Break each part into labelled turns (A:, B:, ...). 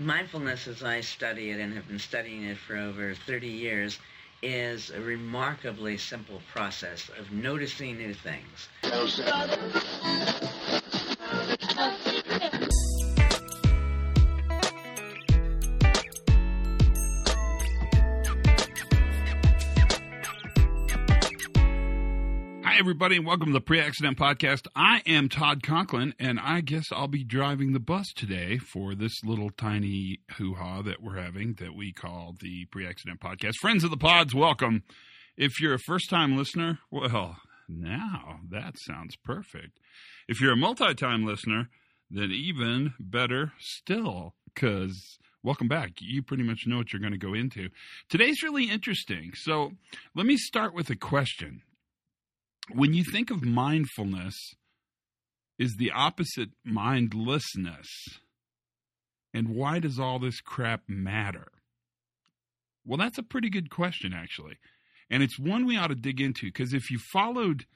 A: mindfulness, as I study it and have been studying it for over 30 years, is a remarkably simple process of noticing new things.
B: Everybody, and welcome to the Pre Accident Podcast. I am Todd Conklin, and I guess I'll be driving the bus today for this little tiny hoo ha that we're having that we call the Pre Accident Podcast. Friends of the pods, welcome. If you're a first time listener, well, now that sounds perfect. If you're a multi time listener, then even better still, because welcome back. You pretty much know what you're going to go into. Today's really interesting. So let me start with a question when you think of mindfulness, is the opposite mindlessness? And why does all this crap matter? Well, that's a pretty good question, actually. And it's one we ought to dig into because if you followed,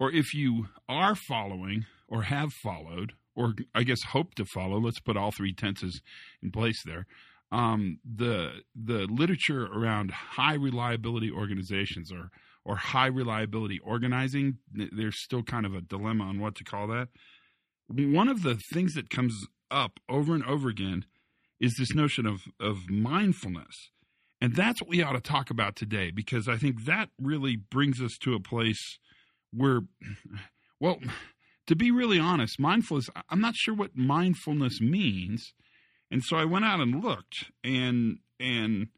B: or if you are following, or have followed, or I guess hope to follow, let's put all three tenses in place there. Um, the the literature around high reliability organizations or or high reliability organizing. There's still kind of a dilemma on what to call that. One of the things that comes up over and over again is this notion of, of mindfulness. And that's what we ought to talk about today because I think that really brings us to a place where, well, to be really honest, mindfulness, I'm not sure what mindfulness means. And so I went out and looked and, and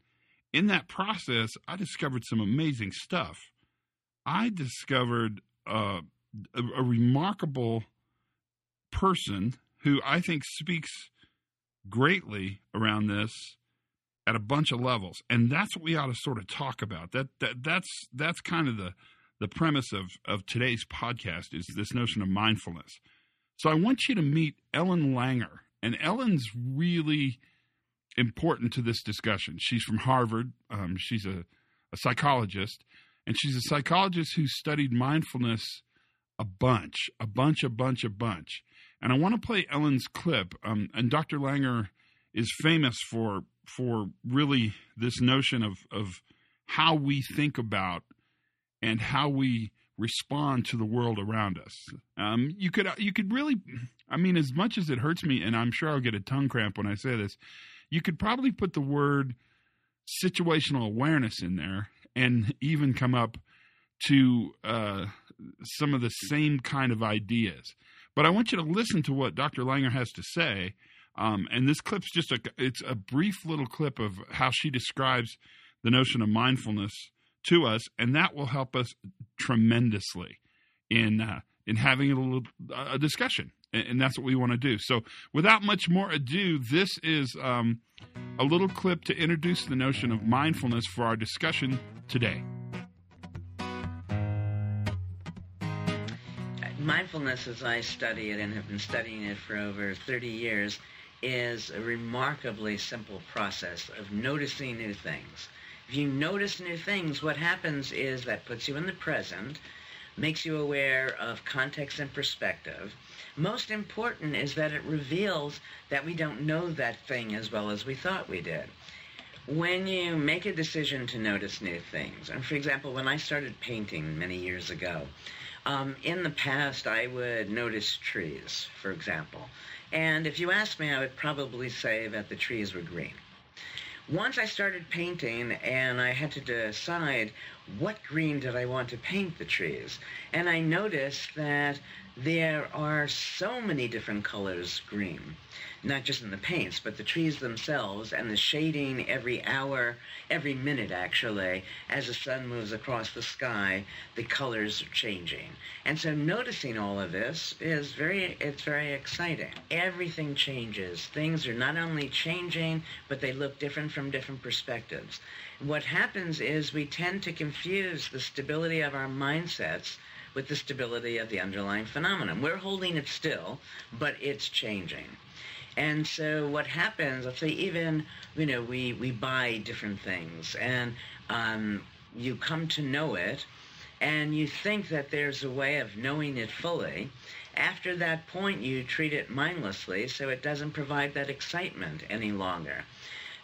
B: in that process, I discovered some amazing stuff. I discovered uh, a, a remarkable person who I think speaks greatly around this at a bunch of levels, and that's what we ought to sort of talk about. That that that's that's kind of the the premise of of today's podcast is this notion of mindfulness. So I want you to meet Ellen Langer, and Ellen's really important to this discussion. She's from Harvard. Um, she's a, a psychologist, and she's a psychologist who studied mindfulness a bunch, a bunch, a bunch, a bunch. And I want to play Ellen's clip. Um, and Dr. Langer is famous for for really this notion of of how we think about and how we respond to the world around us. Um, you could you could really, I mean, as much as it hurts me, and I'm sure I'll get a tongue cramp when I say this, you could probably put the word situational awareness in there and even come up to uh, some of the same kind of ideas. But I want you to listen to what Dr. Langer has to say. Um, and this clip's just a it's a brief little clip of how she describes the notion of mindfulness to us, and that will help us tremendously in uh, in having a little a discussion, and that's what we want to do. So, without much more ado, this is um, a little clip to introduce the notion of mindfulness for our discussion today.
A: Mindfulness, as I study it and have been studying it for over 30 years, is a remarkably simple process of noticing new things. If you notice new things, what happens is that puts you in the present, makes you aware of context and perspective. Most important is that it reveals that we don't know that thing as well as we thought we did when you make a decision to notice new things, and for example, when I started painting many years ago, um, in the past I would notice trees, for example. And if you asked me, I would probably say that the trees were green. Once I started painting and I had to decide what green did I want to paint the trees. And I noticed that there are so many different colors green not just in the paints, but the trees themselves and the shading every hour, every minute actually, as the sun moves across the sky, the colors are changing. And so noticing all of this is very, it's very exciting. Everything changes. Things are not only changing, but they look different from different perspectives. What happens is we tend to confuse the stability of our mindsets with the stability of the underlying phenomenon. We're holding it still, but it's changing. And so what happens, let's say even, you know, we, we buy different things and um, you come to know it and you think that there's a way of knowing it fully After that point, you treat it mindlessly, so it doesn't provide that excitement any longer.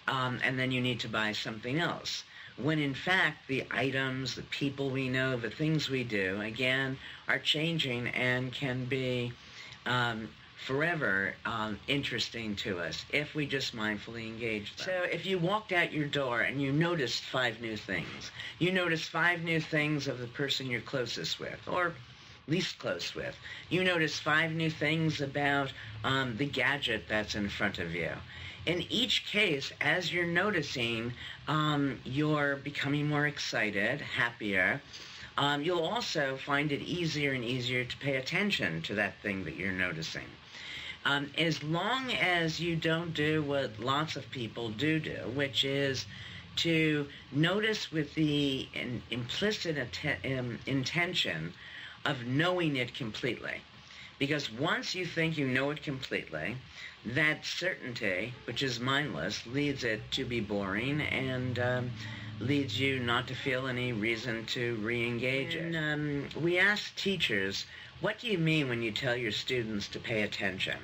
A: Um, and then you need to buy something else. When in fact, the items, the people we know, the things we do, again, are changing and can be um, forever um, interesting to us if we just mindfully engage them. So if you walked out your door and you noticed five new things, you noticed five new things of the person you're closest with, or least close with. You notice five new things about um, the gadget that's in front of you. In each case, as you're noticing, um, you're becoming more excited, happier. Um, you'll also find it easier and easier to pay attention to that thing that you're noticing. Um, as long as you don't do what lots of people do do, which is to notice with the in, implicit att- um, intention of knowing it completely. Because once you think you know it completely, that certainty, which is mindless, leads it to be boring and um, leads you not to feel any reason to re-engage and, it. Um, we ask teachers, what do you mean when you tell your students to pay attention?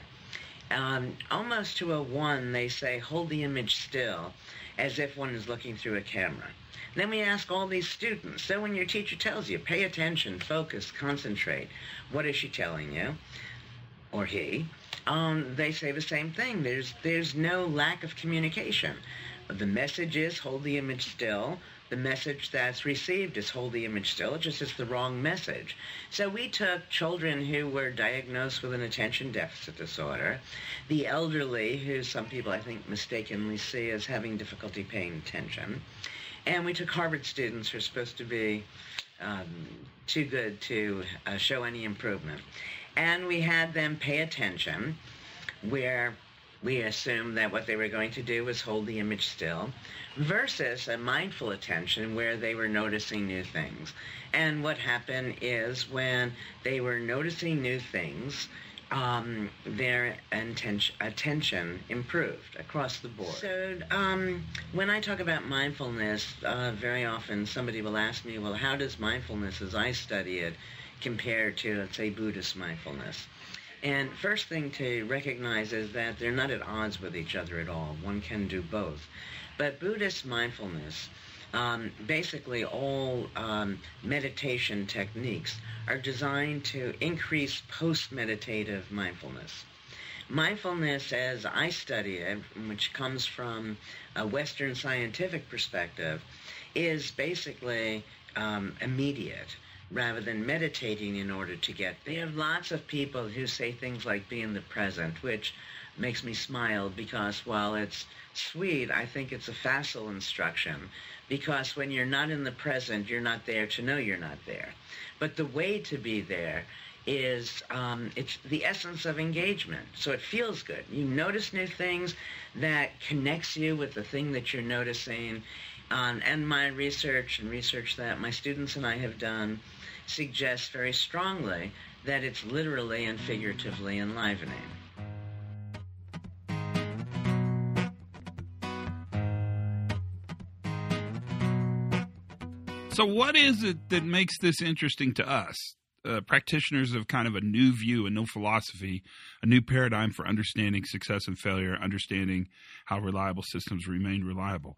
A: Um, almost to a one, they say, hold the image still, as if one is looking through a camera. Then we ask all these students. So when your teacher tells you, pay attention, focus, concentrate, what is she telling you? Or he? Um, they say the same thing. There's there's no lack of communication. The message is hold the image still. The message that's received is hold the image still. It just is the wrong message. So we took children who were diagnosed with an attention deficit disorder, the elderly, who some people I think mistakenly see as having difficulty paying attention, and we took Harvard students who are supposed to be um, too good to uh, show any improvement. And we had them pay attention, where we assumed that what they were going to do was hold the image still, versus a mindful attention where they were noticing new things. And what happened is when they were noticing new things, um, their attention, attention improved across the board. So um, when I talk about mindfulness, uh, very often somebody will ask me, well, how does mindfulness, as I study it, compare to, let's say, Buddhist mindfulness? And first thing to recognize is that they're not at odds with each other at all. One can do both. But Buddhist mindfulness um, basically all um, meditation techniques are designed to increase post-meditative mindfulness. Mindfulness, as I study it, which comes from a Western scientific perspective, is basically um, immediate rather than meditating in order to get there. You have lots of people who say things like be in the present, which makes me smile because while it's sweet, I think it's a facile instruction because when you're not in the present, you're not there to know you're not there. But the way to be there is um, it's the essence of engagement. So it feels good. You notice new things that connects you with the thing that you're noticing. Um, and my research and research that my students and I have done suggests very strongly that it's literally and figuratively enlivening.
B: So, what is it that makes this interesting to us, uh, practitioners of kind of a new view, a new philosophy, a new paradigm for understanding success and failure, understanding how reliable systems remain reliable?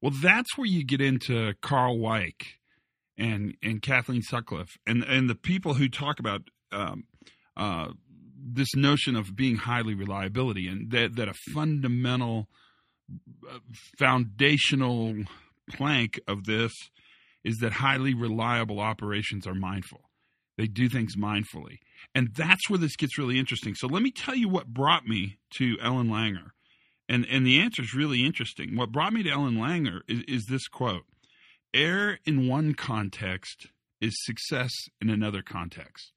B: Well, that's where you get into Carl Weick and and Kathleen Sutcliffe and and the people who talk about um, uh, this notion of being highly reliability and that that a fundamental uh, foundational plank of this is that highly reliable operations are mindful. They do things mindfully. And that's where this gets really interesting. So let me tell you what brought me to Ellen Langer. And, and the answer is really interesting. What brought me to Ellen Langer is, is this quote Error in one context is success in another context.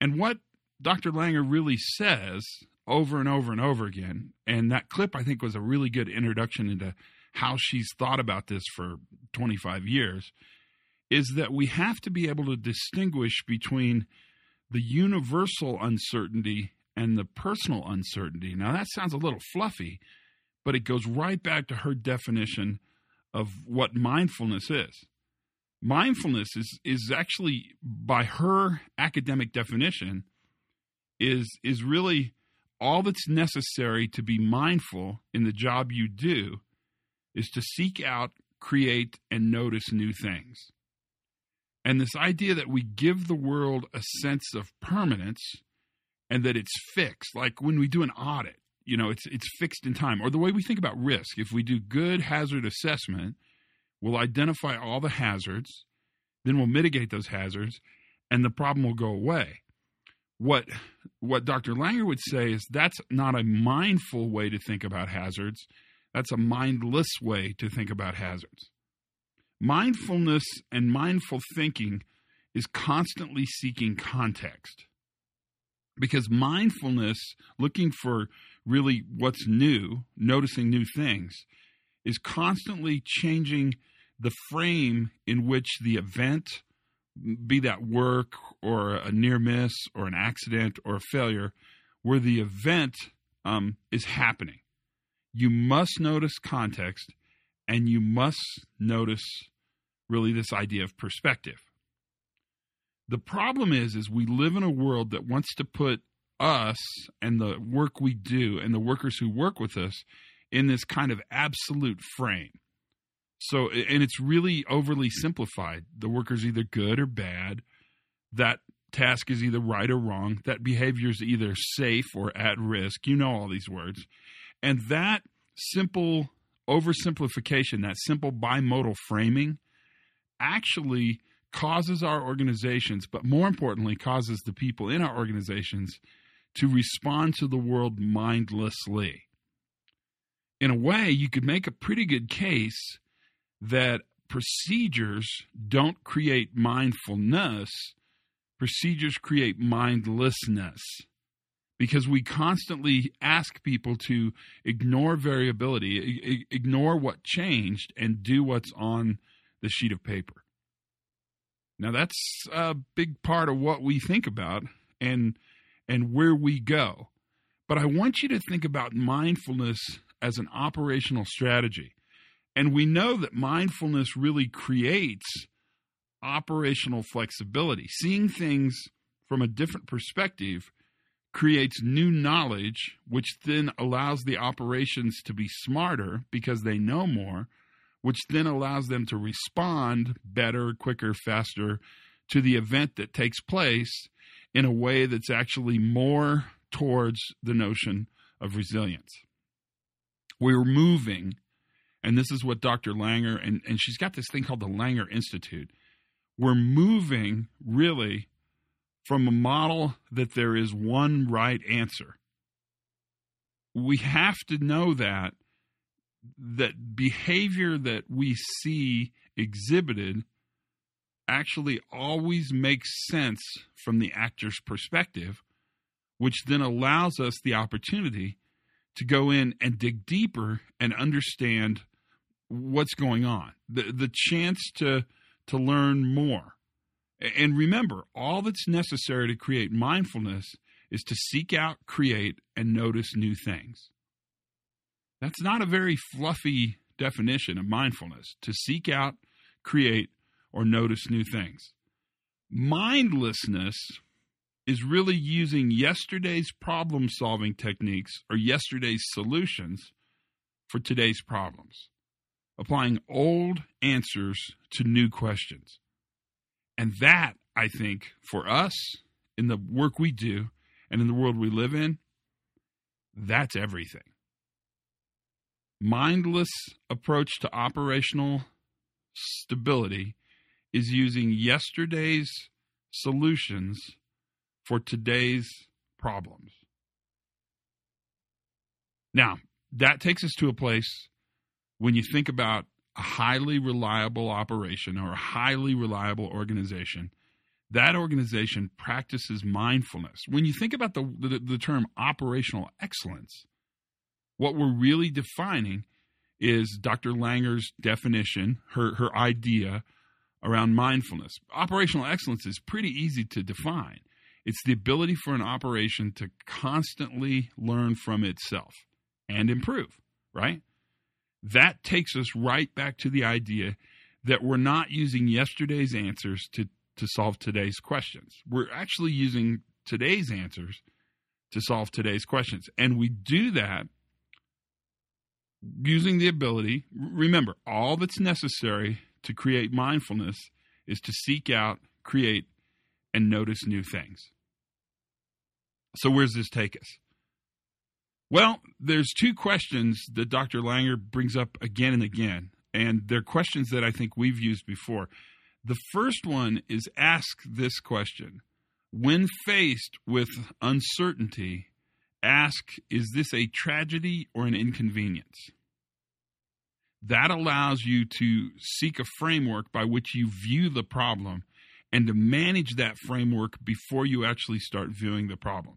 B: And what Dr. Langer really says over and over and over again, and that clip I think was a really good introduction into how she's thought about this for 25 years is that we have to be able to distinguish between the universal uncertainty and the personal uncertainty. Now, that sounds a little fluffy, but it goes right back to her definition of what mindfulness is. Mindfulness is, is actually, by her academic definition, is is really all that's necessary to be mindful in the job you do is to seek out, create, and notice new things. And this idea that we give the world a sense of permanence and that it's fixed, like when we do an audit, you know, it's it's fixed in time. Or the way we think about risk. If we do good hazard assessment, we'll identify all the hazards, then we'll mitigate those hazards, and the problem will go away. What what Dr. Langer would say is that's not a mindful way to think about hazards. That's a mindless way to think about hazards. Mindfulness and mindful thinking is constantly seeking context. Because mindfulness, looking for really what's new, noticing new things, is constantly changing the frame in which the event, be that work or a near miss or an accident or a failure, where the event um, is happening. You must notice context and you must notice really this idea of perspective. The problem is is we live in a world that wants to put us and the work we do and the workers who work with us in this kind of absolute frame. So, and it's really overly simplified. The worker's either good or bad. That task is either right or wrong. That behavior is either safe or at risk. You know all these words. And that simple oversimplification, that simple bimodal framing, actually causes our organizations, but more importantly, causes the people in our organizations to respond to the world mindlessly. In a way, you could make a pretty good case that procedures don't create mindfulness, procedures create mindlessness because we constantly ask people to ignore variability, ignore what changed, and do what's on the sheet of paper. Now that's a big part of what we think about and and where we go. But I want you to think about mindfulness as an operational strategy. And we know that mindfulness really creates operational flexibility. Seeing things from a different perspective creates new knowledge, which then allows the operations to be smarter because they know more, which then allows them to respond better, quicker, faster to the event that takes place in a way that's actually more towards the notion of resilience. We're moving, and this is what Dr. Langer, and, and she's got this thing called the Langer Institute. We're moving really from a model that there is one right answer. We have to know that that behavior that we see exhibited actually always makes sense from the actor's perspective, which then allows us the opportunity to go in and dig deeper and understand what's going on. The the chance to to learn more. And remember, all that's necessary to create mindfulness is to seek out, create, and notice new things. That's not a very fluffy definition of mindfulness to seek out, create, or notice new things. Mindlessness is really using yesterday's problem solving techniques or yesterday's solutions for today's problems, applying old answers to new questions. And that, I think, for us in the work we do and in the world we live in, that's everything. Mindless approach to operational stability is using yesterday's solutions for today's problems. Now, that takes us to a place when you think about a highly reliable operation or a highly reliable organization, that organization practices mindfulness. When you think about the, the, the term operational excellence, what we're really defining is Dr. Langer's definition, her, her idea around mindfulness. Operational excellence is pretty easy to define. It's the ability for an operation to constantly learn from itself and improve, right? That takes us right back to the idea that we're not using yesterday's answers to, to solve today's questions. We're actually using today's answers to solve today's questions. And we do that using the ability, remember, all that's necessary to create mindfulness is to seek out, create, and notice new things. So, where's this take us? Well, there's two questions that Dr. Langer brings up again and again, and they're questions that I think we've used before. The first one is ask this question When faced with uncertainty, ask, Is this a tragedy or an inconvenience? That allows you to seek a framework by which you view the problem and to manage that framework before you actually start viewing the problem.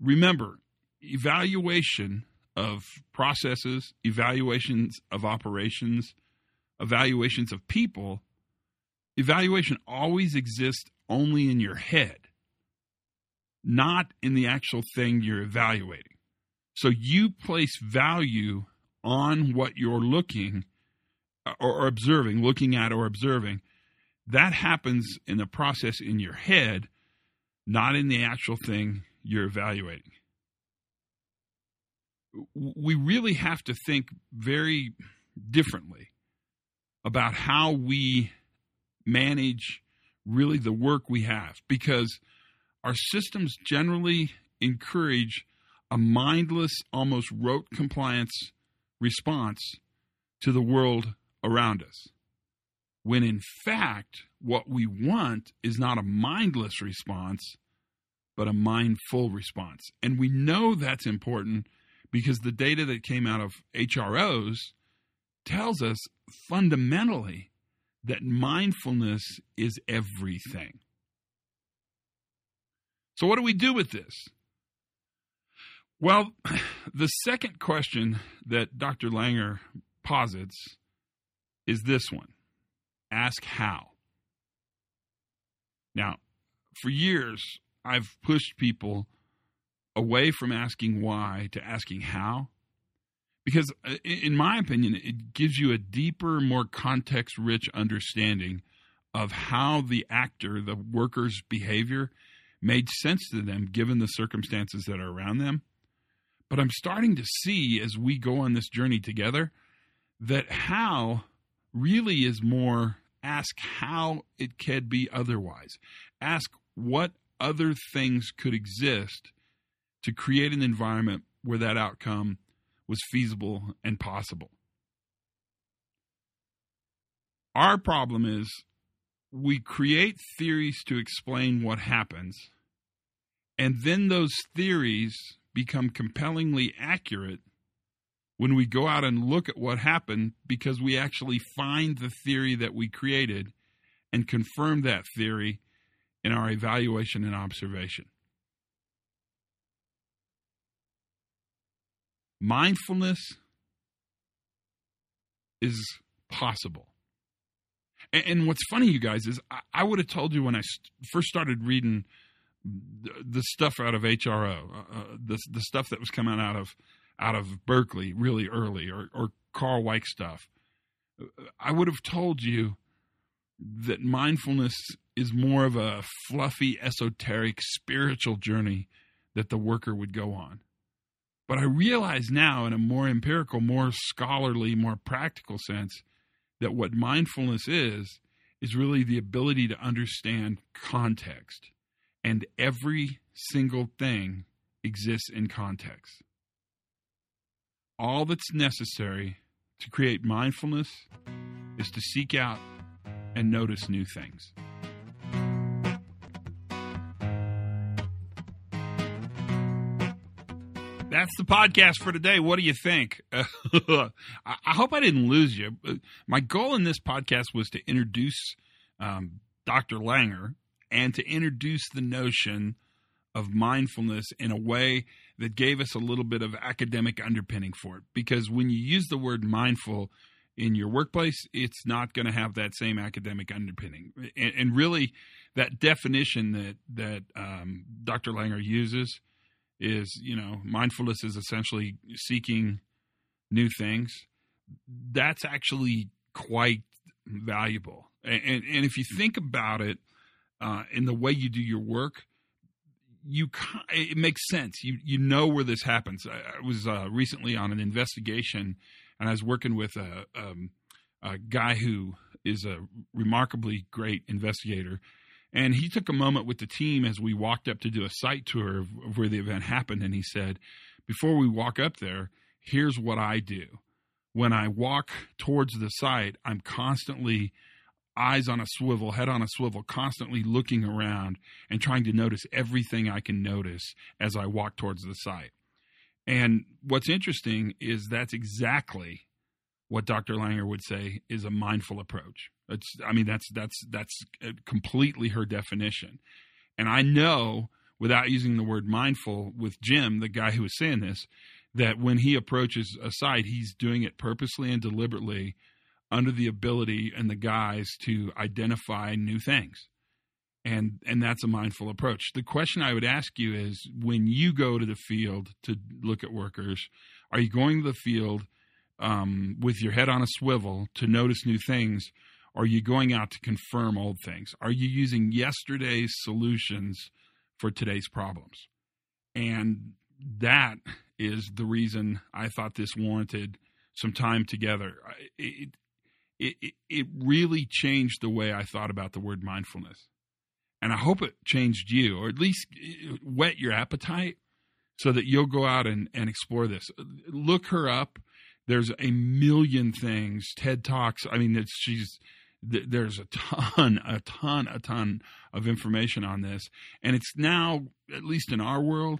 B: Remember, evaluation of processes, evaluations of operations, evaluations of people, evaluation always exists only in your head, not in the actual thing you're evaluating. So you place value on what you're looking uh, or, observing, looking at or observing. That happens in the process in your head, not in the actual thing you're evaluating. We really have to think very differently about how we manage really the work we have because our systems generally encourage a mindless, almost rote compliance response to the world around us. When in fact, what we want is not a mindless response, but a mindful response. And we know that's important because the data that came out of HROs tells us fundamentally that mindfulness is everything. So, what do we do with this? Well, the second question that Dr. Langer posits is this one ask how. Now, for years, I've pushed people away from asking why to asking how. Because, uh, in my opinion, it gives you a deeper, more context rich understanding of how the actor, the worker's behavior, made sense to them given the circumstances that are around them. But I'm starting to see as we go on this journey together that how really is more ask how it can be otherwise. Ask what other things could exist to create an environment where that outcome was feasible and possible. Our problem is we create theories to explain what happens, and then those theories become compellingly accurate when we go out and look at what happened because we actually find the theory that we created and confirm that theory in our evaluation and observation. Mindfulness is possible. And, what's funny, you guys, is I, would have told you when I first started reading the stuff out of HRO, uh, uh, the the stuff that was coming out of out of Berkeley really early, or or Carl Weick stuff, I would have told you that mindfulness is more of a fluffy, esoteric, spiritual journey that the worker would go on. But I realize now, in a more empirical, more scholarly, more practical sense, that what mindfulness is, is really the ability to understand context and every single thing exists in context. All that's necessary to create mindfulness is to seek out and notice new things. That's the podcast for today. What do you think? I hope I didn't lose you. My goal in this podcast was to introduce um, Dr. Langer, and to introduce the notion of mindfulness in a way that gave us a little bit of academic underpinning for it. Because when you use the word mindful in your workplace, it's not going to have that same academic underpinning. And, and, really, that definition that that um, Dr. Langer uses is, you know, mindfulness is essentially seeking new things. That's actually quite valuable. And, and, and if you think about it, uh, in the way you do your work, you it makes sense. You you know where this happens. I, I was uh, recently on an investigation, and I was working with a, um, a guy who is a remarkably great investigator. And he took a moment with the team as we walked up to do a site tour of, where the event happened. And he said, Before we walk up there, here's what I do. When I walk towards the site, I'm constantly eyes on a swivel, head on a swivel, constantly looking around and trying to notice everything I can notice as I walk towards the site. And what's interesting is that's exactly what Dr. Langer would say is a mindful approach. It's, I mean, that's that's that's completely her definition. And I know, without using the word mindful, with Jim, the guy who was saying this, that when he approaches a site, he's doing it purposely and deliberately under the ability and the guise to identify new things and and that's a mindful approach the question i would ask you is when you go to the field to look at workers are you going to the field um, with your head on a swivel to notice new things are you going out to confirm old things are you using yesterday's solutions for today's problems and that is the reason i thought this warranted some time together it, it, it really changed the way I thought about the word mindfulness. And I hope it changed you, or at least uh, whet your appetite so that you'll go out and, and explore this. Look her up. There's a million things. TED Talks. I mean, it's, she's, there's a ton, a ton, a ton of information on this. And it's now, at least in our world,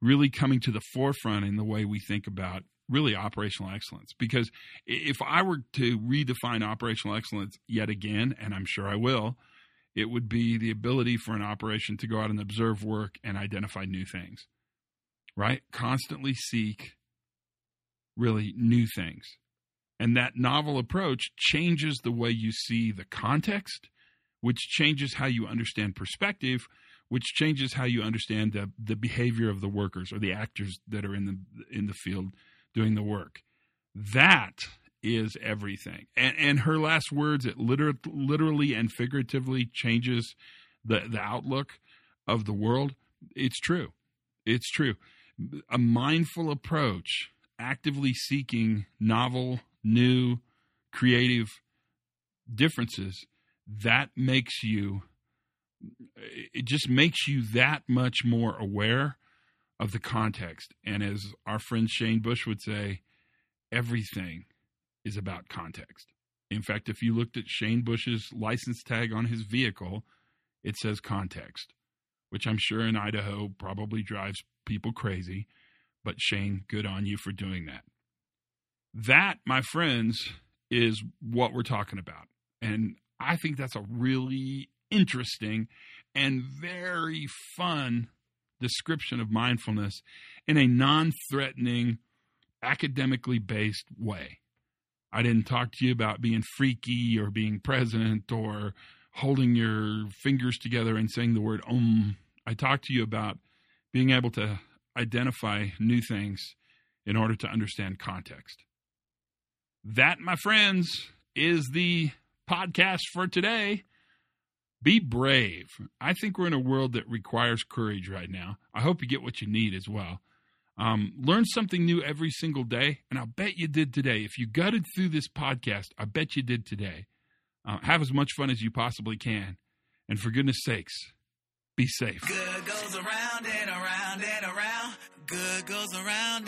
B: really coming to the forefront in the way we think about really operational excellence. Because if I were to redefine operational excellence yet again, and I'm sure I will, it would be the ability for an operation to go out and observe work and identify new things, right? Constantly seek really new things. And that novel approach changes the way you see the context, which changes how you understand perspective, which changes how you understand the, the behavior of the workers or the actors that are in the in the field doing the work. That is everything. And, and her last words, it liter- literally and figuratively changes the, the outlook of the world. It's true. It's true. A mindful approach, actively seeking novel, new, creative differences, that makes you, it just makes you that much more aware of the context. And as our friend Shane Bush would say, everything is about context. In fact, if you looked at Shane Bush's license tag on his vehicle, it says context, which I'm sure in Idaho probably drives people crazy. But Shane, good on you for doing that. That, my friends, is what we're talking about. And I think that's a really interesting and very fun description of mindfulness in a non threatening, academically based way. I didn't talk to you about being freaky or being present or holding your fingers together and saying the word om. I talked to you about being able to identify new things in order to understand context. That, my friends, is the podcast for today. Be brave. I think we're in a world that requires courage right now. I hope you get what you need as well. Um, learn something new every single day, and I'll bet you did today. If you gutted through this podcast, I bet you did today. Uh, have as much fun as you possibly can. And for goodness sakes, be safe. Good goes around